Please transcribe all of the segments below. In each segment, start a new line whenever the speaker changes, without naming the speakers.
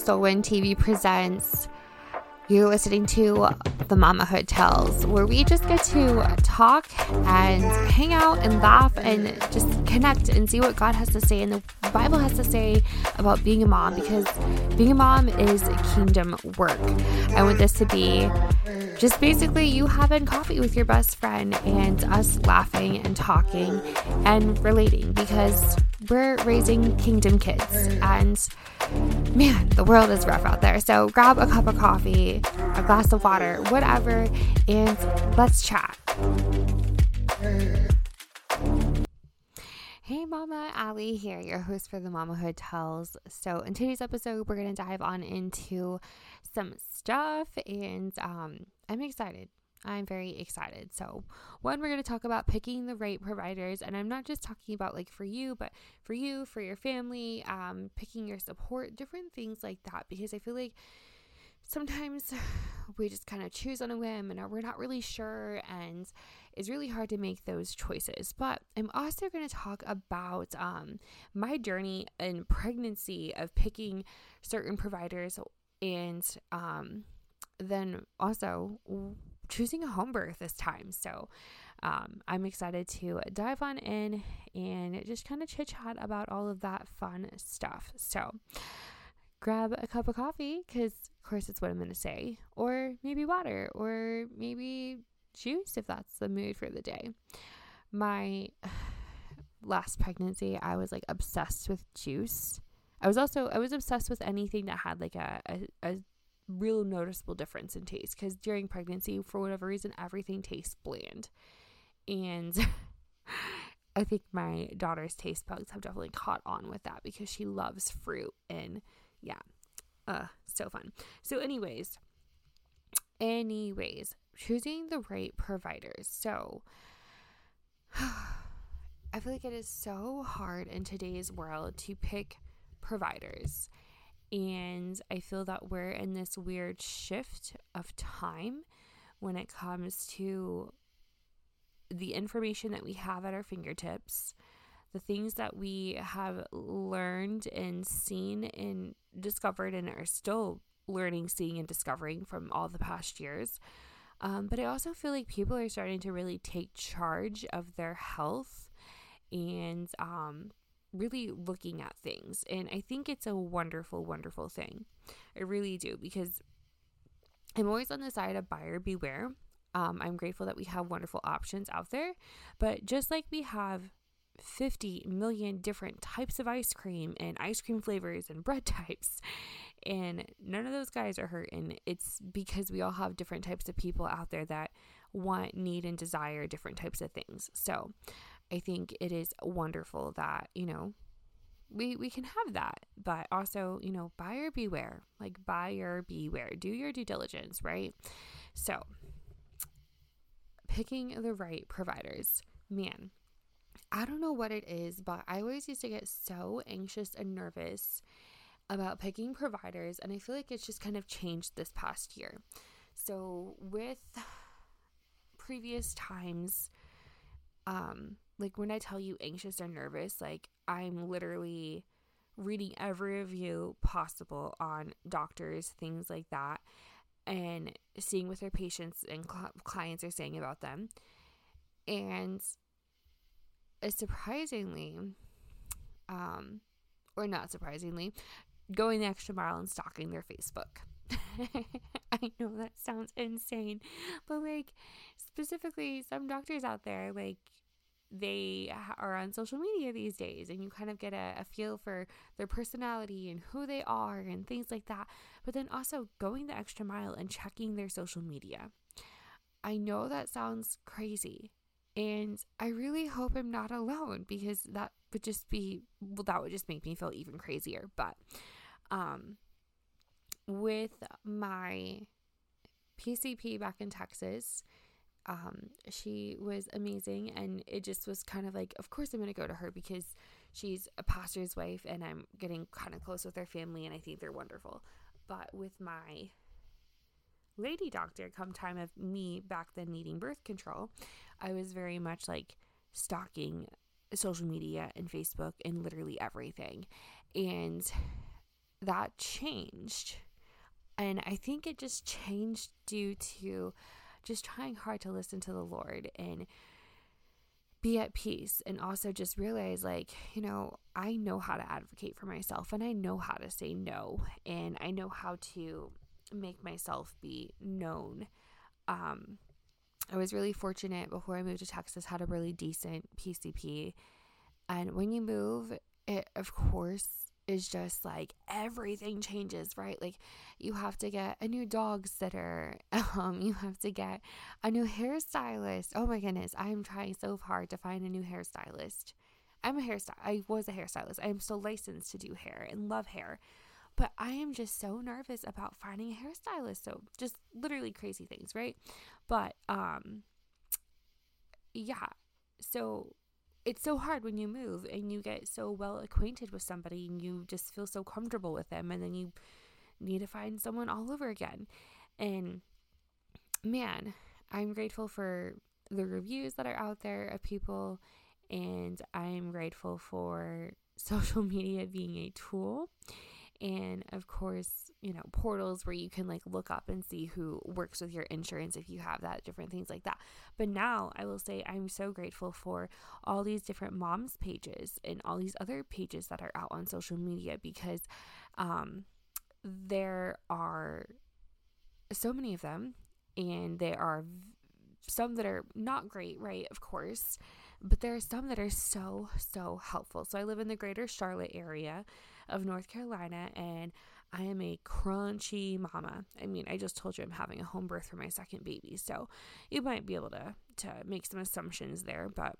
Soulwin TV presents. You're listening to the Mama Tales, where we just get to talk and hang out and laugh and just connect and see what God has to say and the Bible has to say about being a mom because being a mom is kingdom work. I want this to be just basically you having coffee with your best friend and us laughing and talking and relating because we're raising kingdom kids and man, the world is rough out there. So grab a cup of coffee, a glass of water, whatever, and let's chat. Hey Mama, Ally here, your host for the Momma Hood Tales. So in today's episode, we're gonna dive on into some stuff, and um, I'm excited. I'm very excited. So, one, we're going to talk about picking the right providers. And I'm not just talking about like for you, but for you, for your family, um, picking your support, different things like that. Because I feel like sometimes we just kind of choose on a whim and we're not really sure. And it's really hard to make those choices. But I'm also going to talk about um, my journey in pregnancy of picking certain providers and um, then also choosing a home birth this time. So um, I'm excited to dive on in and just kind of chit chat about all of that fun stuff. So grab a cup of coffee because, of course, it's what I'm going to say, or maybe water, or maybe juice if that's the mood for the day. My last pregnancy, I was like obsessed with juice. I was also I was obsessed with anything that had like a, a, a real noticeable difference in taste because during pregnancy, for whatever reason, everything tastes bland. And I think my daughter's taste bugs have definitely caught on with that because she loves fruit and yeah, uh, so fun. So, anyways, anyways, choosing the right providers. So, I feel like it is so hard in today's world to pick providers. And I feel that we're in this weird shift of time when it comes to the information that we have at our fingertips, the things that we have learned and seen and discovered and are still learning, seeing, and discovering from all the past years. Um, but I also feel like people are starting to really take charge of their health and um, really looking at things. And I think it's a wonderful, wonderful thing. I really do because I'm always on the side of buyer beware. Um, I'm grateful that we have wonderful options out there. But just like we have 50 million different types of ice cream and ice cream flavors and bread types, and none of those guys are hurting, it's because we all have different types of people out there that want, need, and desire different types of things. So I think it is wonderful that, you know, we, we can have that, but also, you know, buyer beware, like buyer beware, do your due diligence, right? So, picking the right providers, man, I don't know what it is, but I always used to get so anxious and nervous about picking providers, and I feel like it's just kind of changed this past year. So, with previous times, um, like when I tell you anxious or nervous, like I'm literally reading every review possible on doctors, things like that, and seeing what their patients and cl- clients are saying about them. And surprisingly, um, or not surprisingly, going the extra mile and stalking their Facebook. I know that sounds insane, but like specifically, some doctors out there, like they are on social media these days and you kind of get a, a, feel for their personality and who they are and things like that. But then also going the extra mile and checking their social media. I know that sounds crazy, And I really hope I'm not alone because that would just be, well, that would just make me feel even crazier. But um, with my PCP back in Texas, um, she was amazing. And it just was kind of like, of course, I'm going to go to her because she's a pastor's wife and I'm getting kind of close with her family and I think they're wonderful. But with my lady doctor, come time of me back then needing birth control, I was very much like stalking social media and Facebook and literally everything. And that changed. And I think it just changed due to just trying hard to listen to the Lord and be at peace and also just realize like you know i know how to advocate for myself and i know how to say no and i know how to make myself be known. Um i was really fortunate before i moved to texas had a really decent pcp and when you move it of course is just like everything changes, right? Like you have to get a new dog sitter. Um, you have to get a new hairstylist. Oh my goodness, I'm trying so hard to find a new hairstylist. I'm a hairstylist. I was a hairstylist. I am still licensed to do hair and love hair. But I am just so nervous about finding a hairstylist. So just literally crazy things, right? But um yeah. So it's so hard when you move and you get so well acquainted with somebody and you just feel so comfortable with them and then you need to find someone all over again. And man, I'm grateful for the reviews that are out there of people and I'm grateful for social media being a tool and of course, you know, portals where you can like look up and see who works with your insurance if you have that, different things like that. But now I will say I'm so grateful for all these different moms pages and all these other pages that are out on social media because um, there are so many of them and there are some that are not great, right? Of course. But there are some that are so, so helpful. So I live in the greater Charlotte area of North Carolina and I am a crunchy mama. I mean, I just told you I'm having a home birth for my second baby, so you might be able to to make some assumptions there, but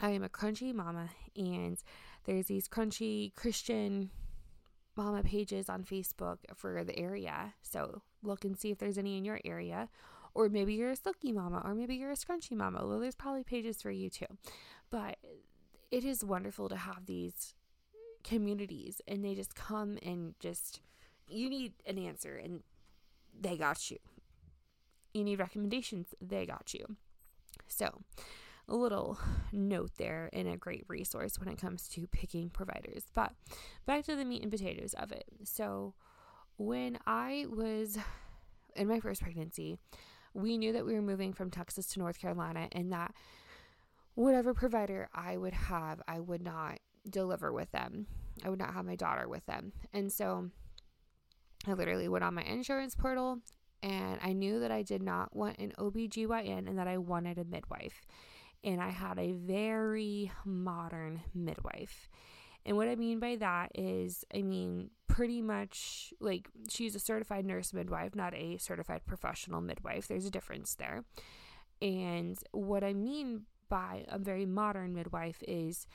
I am a crunchy mama and there's these crunchy Christian mama pages on Facebook for the area. So look and see if there's any in your area. Or maybe you're a silky mama, or maybe you're a scrunchy mama. Well, there's probably pages for you too. But it is wonderful to have these communities and they just come and just you need an answer and they got you. You need recommendations, they got you. So, a little note there and a great resource when it comes to picking providers. But back to the meat and potatoes of it. So, when I was in my first pregnancy, we knew that we were moving from Texas to North Carolina and that whatever provider I would have, I would not deliver with them. I would not have my daughter with them. And so I literally went on my insurance portal and I knew that I did not want an OBGYN and that I wanted a midwife. And I had a very modern midwife. And what I mean by that is, I mean, pretty much like she's a certified nurse midwife, not a certified professional midwife. There's a difference there. And what I mean by a very modern midwife is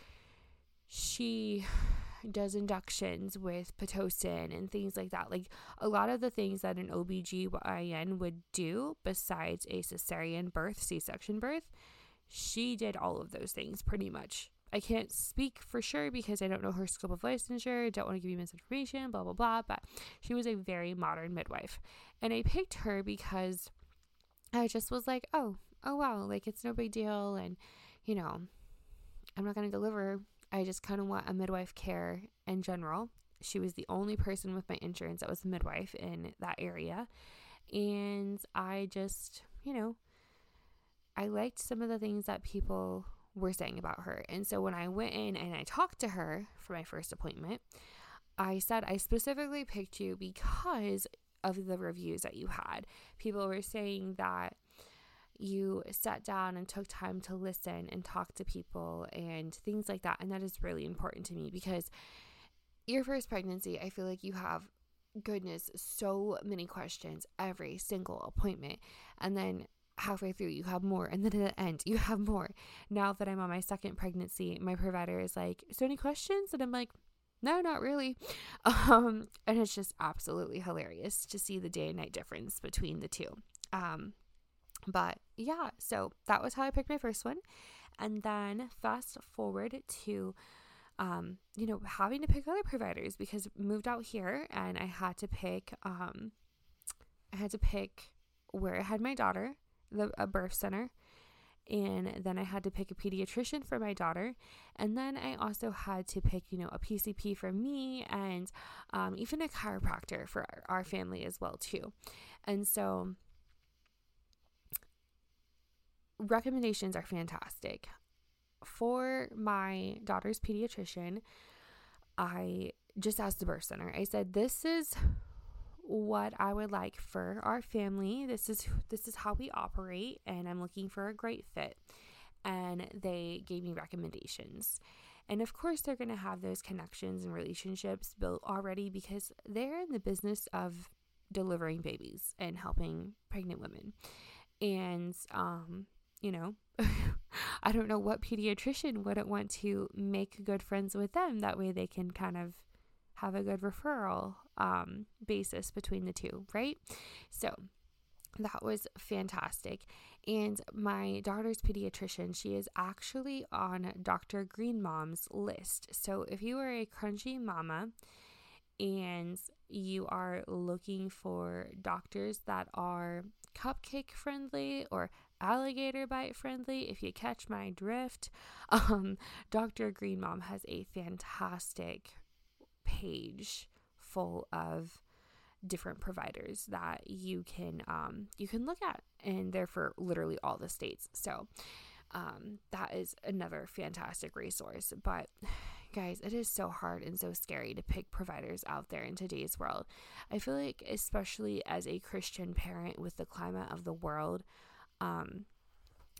she does inductions with Pitocin and things like that. Like a lot of the things that an OBGYN would do besides a cesarean birth, C section birth, she did all of those things pretty much. I can't speak for sure because I don't know her scope of licensure, don't want to give you misinformation, blah, blah, blah. But she was a very modern midwife. And I picked her because I just was like, oh, oh, wow, like it's no big deal. And, you know, I'm not going to deliver I just kind of want a midwife care in general. She was the only person with my insurance that was a midwife in that area. And I just, you know, I liked some of the things that people were saying about her. And so when I went in and I talked to her for my first appointment, I said, I specifically picked you because of the reviews that you had. People were saying that you sat down and took time to listen and talk to people and things like that. And that is really important to me because your first pregnancy, I feel like you have goodness so many questions every single appointment and then halfway through you have more and then at the end you have more. Now that i'm on my second pregnancy my provider is like so any questions? And i'm like no not really. Um and it's just absolutely hilarious to see the day and night difference between the two. Um but yeah so that was how i picked my first one. And then fast forward to um you know having to pick other providers because moved out here and i had to pick um i had to pick where i had my daughter the a birth center. And then I had to pick a pediatrician for my daughter, and then I also had to pick, you know, a PCP for me, and um, even a chiropractor for our, our family as well too. And so, recommendations are fantastic. For my daughter's pediatrician, I just asked the birth center. I said, "This is what I would like for our family. This is this is how we operate and I'm looking for a great fit." And they gave me recommendations. And of course, they're going to have those connections and relationships built already because they're in the business of delivering babies and helping pregnant women. And um, you know, I don't know what pediatrician wouldn't want to make good friends with them. That way they can kind of have a good referral um, basis between the two, right? So that was fantastic. And my daughter's pediatrician, she is actually on Dr. Green Mom's list. So if you are a crunchy mama and you are looking for doctors that are cupcake friendly or alligator bite friendly, if you catch my drift, um, Dr. Green Mom has a fantastic page full of different providers that you can um, you can look at and they're for literally all the states. So um, that is another fantastic resource. But guys it is so hard and so scary to pick providers out there in today's world. I feel like especially as a christian parent with the climate of the world um,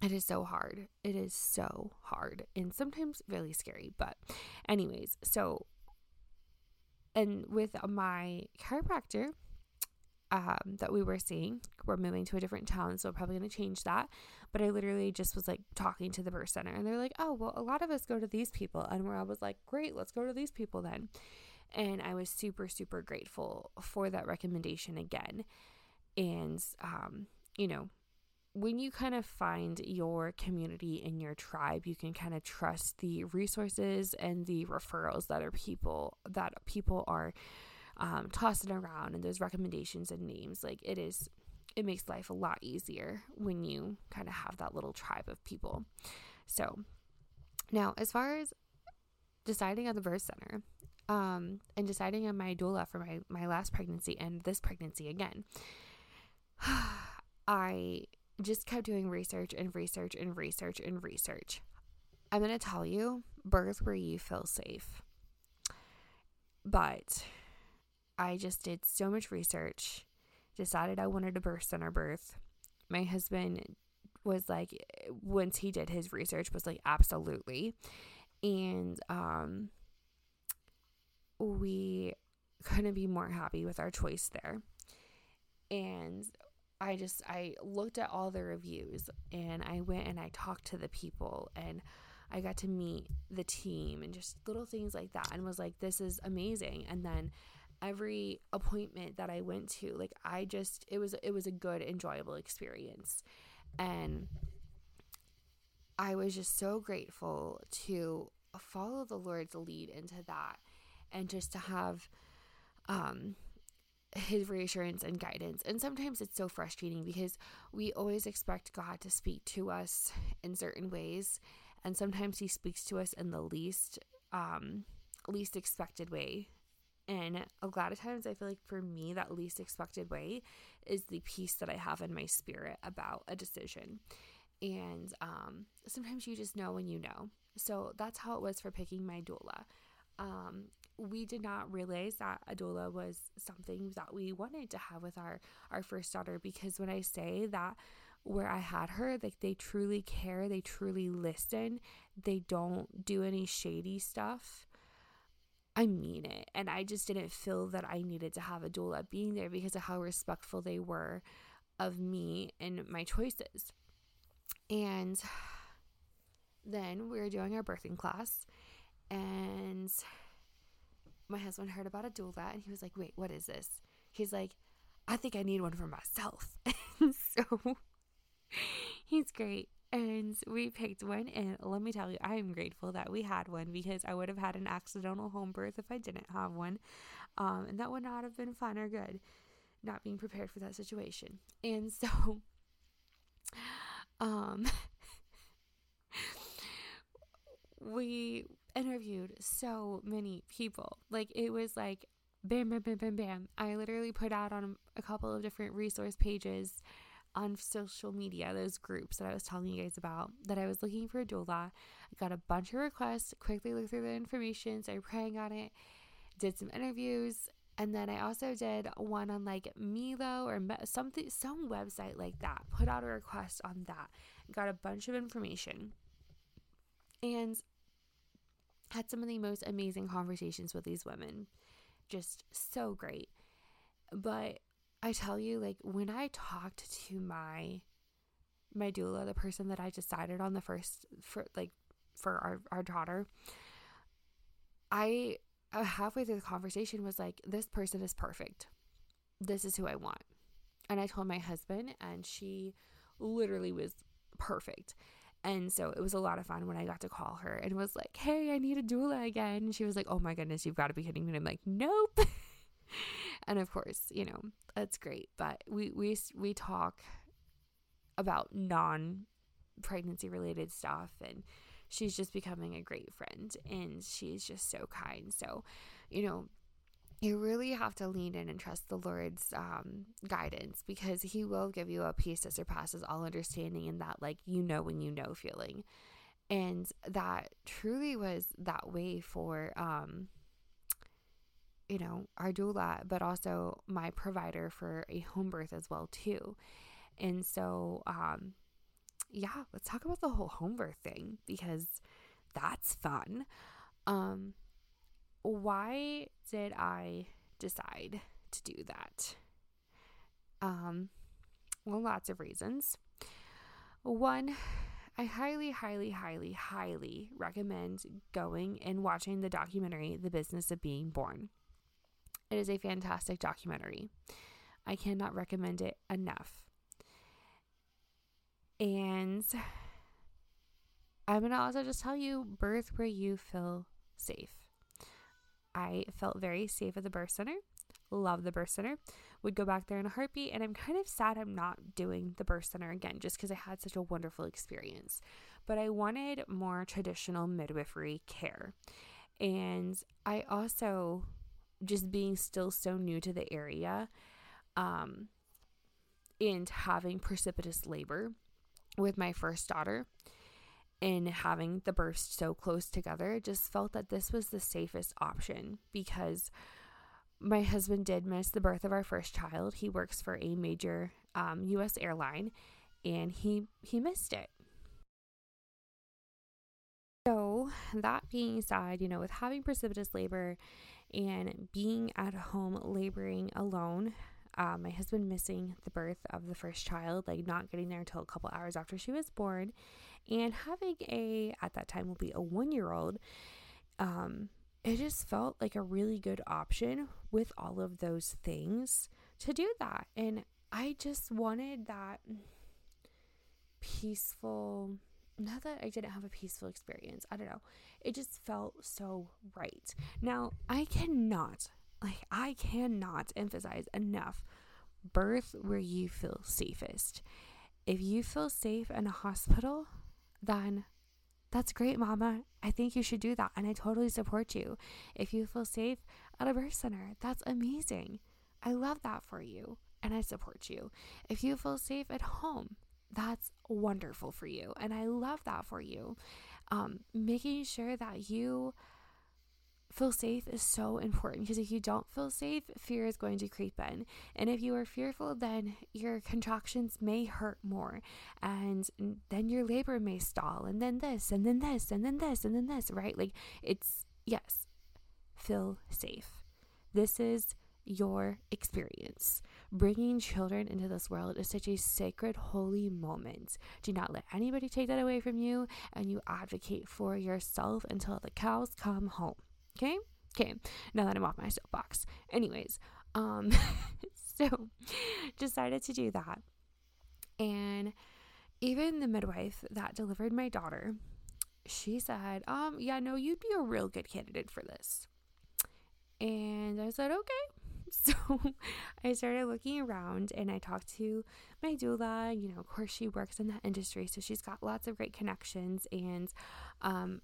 it is so hard it is so hard and sometimes really scary but anyways so and with my chiropractor um, that we were seeing, we're moving to a different town, so I'm probably going to change that. But I literally just was like talking to the birth center, and they're like, "Oh, well, a lot of us go to these people," and where I was like, "Great, let's go to these people then." And I was super, super grateful for that recommendation again. And, um, you know, when you kind of find your community and your tribe, you can kind of trust the resources and the referrals that are people that people are um, tossing around and those recommendations and names. Like it is, it makes life a lot easier when you kind of have that little tribe of people. So now, as far as deciding on the birth center, um, and deciding on my doula for my my last pregnancy and this pregnancy again, I just kept doing research and research and research and research. I'm going to tell you birth where you feel safe. But I just did so much research, decided I wanted a birth center birth. My husband was like, once he did his research, was like, absolutely. And um, we couldn't be more happy with our choice there. And I just I looked at all the reviews and I went and I talked to the people and I got to meet the team and just little things like that and was like this is amazing. And then every appointment that I went to like I just it was it was a good enjoyable experience. And I was just so grateful to follow the Lord's lead into that and just to have um his reassurance and guidance. And sometimes it's so frustrating because we always expect God to speak to us in certain ways, and sometimes he speaks to us in the least um least expected way. And a lot of times I feel like for me that least expected way is the peace that I have in my spirit about a decision. And um sometimes you just know when you know. So that's how it was for picking my doula. Um, we did not realize that a doula was something that we wanted to have with our our first daughter because when I say that where I had her, like they truly care, they truly listen, they don't do any shady stuff. I mean it. And I just didn't feel that I needed to have a doula being there because of how respectful they were of me and my choices. And then we were doing our birthing class, and my husband heard about a doula, and he was like, "Wait, what is this?" He's like, "I think I need one for myself." so he's great. And we picked one, and let me tell you, I am grateful that we had one because I would have had an accidental home birth if I didn't have one. Um, and that would not have been fun or good, not being prepared for that situation. And so, um, we interviewed so many people. Like, it was like bam, bam, bam, bam, bam. I literally put out on a couple of different resource pages on social media, those groups that I was telling you guys about, that I was looking for a doula. I got a bunch of requests, quickly looked through the information, started praying on it, did some interviews, and then I also did one on like Milo or something, some website like that. Put out a request on that, got a bunch of information, and had some of the most amazing conversations with these women. Just so great. But I tell you, like when I talked to my my doula, the person that I decided on the first for like for our, our daughter, I uh, halfway through the conversation was like, this person is perfect. This is who I want. And I told my husband, and she literally was perfect. And so it was a lot of fun when I got to call her and was like, hey, I need a doula again. And she was like, oh my goodness, you've got to be kidding me. And I'm like, nope. and of course, you know, that's great. But we we we talk about non pregnancy related stuff and she's just becoming a great friend and she's just so kind. So, you know, you really have to lean in and trust the Lord's um, guidance because He will give you a peace that surpasses all understanding and that, like, you know, when you know feeling. And that truly was that way for um, you know, our doula, but also my provider for a home birth as well too. And so, um, yeah, let's talk about the whole home birth thing because that's fun. Um, why did I decide to do that? Um, well, lots of reasons. One, I highly, highly, highly, highly recommend going and watching the documentary, The Business of Being Born. It is a fantastic documentary. I cannot recommend it enough. And I'm going to also just tell you birth where you feel safe. I felt very safe at the birth center. Love the birth center. Would go back there in a heartbeat. And I'm kind of sad I'm not doing the birth center again just because I had such a wonderful experience. But I wanted more traditional midwifery care. And I also just being still so new to the area um, and having precipitous labor with my first daughter and having the birth so close together, just felt that this was the safest option because my husband did miss the birth of our first child. He works for a major um, U.S. airline, and he he missed it. So that being said, you know, with having precipitous labor and being at home laboring alone. Uh, my husband missing the birth of the first child, like not getting there until a couple hours after she was born, and having a, at that time, will be a one year old. Um, it just felt like a really good option with all of those things to do that. And I just wanted that peaceful not that I didn't have a peaceful experience. I don't know. It just felt so right. Now, I cannot, like, I cannot emphasize enough birth where you feel safest. If you feel safe in a hospital, then that's great, mama. I think you should do that. And I totally support you. If you feel safe at a birth center, that's amazing. I love that for you. And I support you. If you feel safe at home, that's wonderful for you. And I love that for you. Um, making sure that you feel safe is so important because if you don't feel safe, fear is going to creep in. And if you are fearful, then your contractions may hurt more. And then your labor may stall. And then this, and then this, and then this, and then this, right? Like it's, yes, feel safe. This is your experience. Bringing children into this world is such a sacred, holy moment. Do not let anybody take that away from you, and you advocate for yourself until the cows come home. Okay? Okay, now that I'm off my soapbox. Anyways, um, so decided to do that. And even the midwife that delivered my daughter, she said, um, yeah, no, you'd be a real good candidate for this. And I said, okay. So I started looking around and I talked to my doula. You know, of course, she works in that industry, so she's got lots of great connections. And um,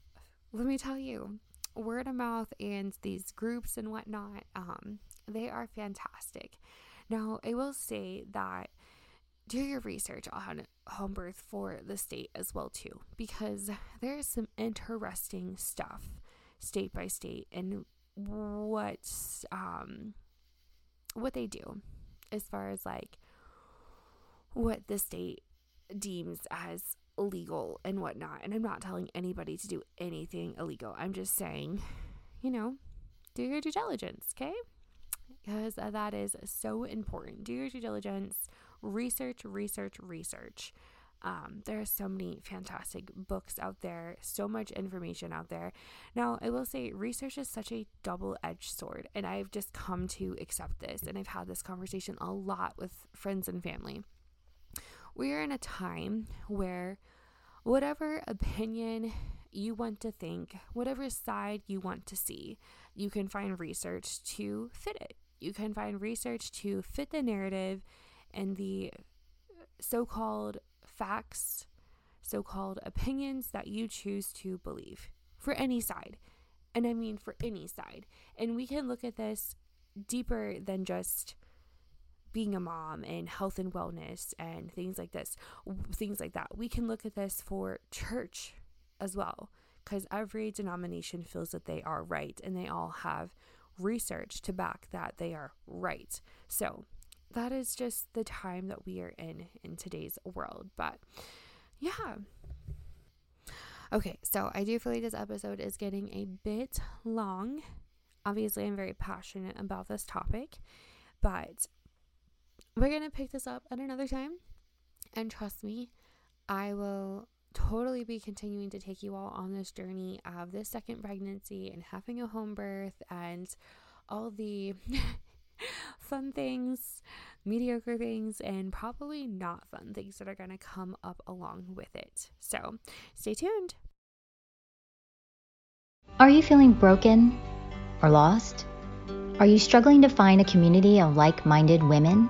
let me tell you, word of mouth and these groups and whatnot, um, they are fantastic. Now, I will say that do your research on home birth for the state as well too because there is some interesting stuff state by state and what um what they do as far as like what the state deems as illegal and whatnot and i'm not telling anybody to do anything illegal i'm just saying you know do your due diligence okay because that is so important do your due diligence research, research, research. Um, there are so many fantastic books out there, so much information out there. Now, I will say research is such a double edged sword, and I've just come to accept this, and I've had this conversation a lot with friends and family. We are in a time where whatever opinion you want to think, whatever side you want to see, you can find research to fit it. You can find research to fit the narrative and the so called facts, so called opinions that you choose to believe for any side. And I mean for any side. And we can look at this deeper than just being a mom and health and wellness and things like this, things like that. We can look at this for church as well, because every denomination feels that they are right and they all have research to back that they are right. So that is just the time that we are in in today's world. But yeah. Okay, so I do feel like this episode is getting a bit long. Obviously, I'm very passionate about this topic, but we're going to pick this up at another time. And trust me, I will totally be continuing to take you all on this journey of this second pregnancy and having a home birth and all the fun things, mediocre things, and probably not fun things that are going to come up along with it. So stay tuned.
Are you feeling broken or lost? Are you struggling to find a community of like minded women?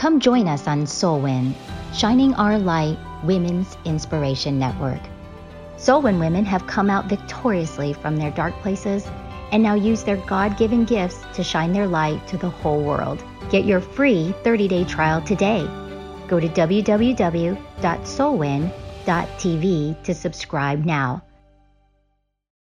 Come join us on Soulwin, Shining Our Light Women's Inspiration Network. Soulwin women have come out victoriously from their dark places and now use their God given gifts to shine their light to the whole world. Get your free 30 day trial today. Go to www.soulwin.tv to subscribe now.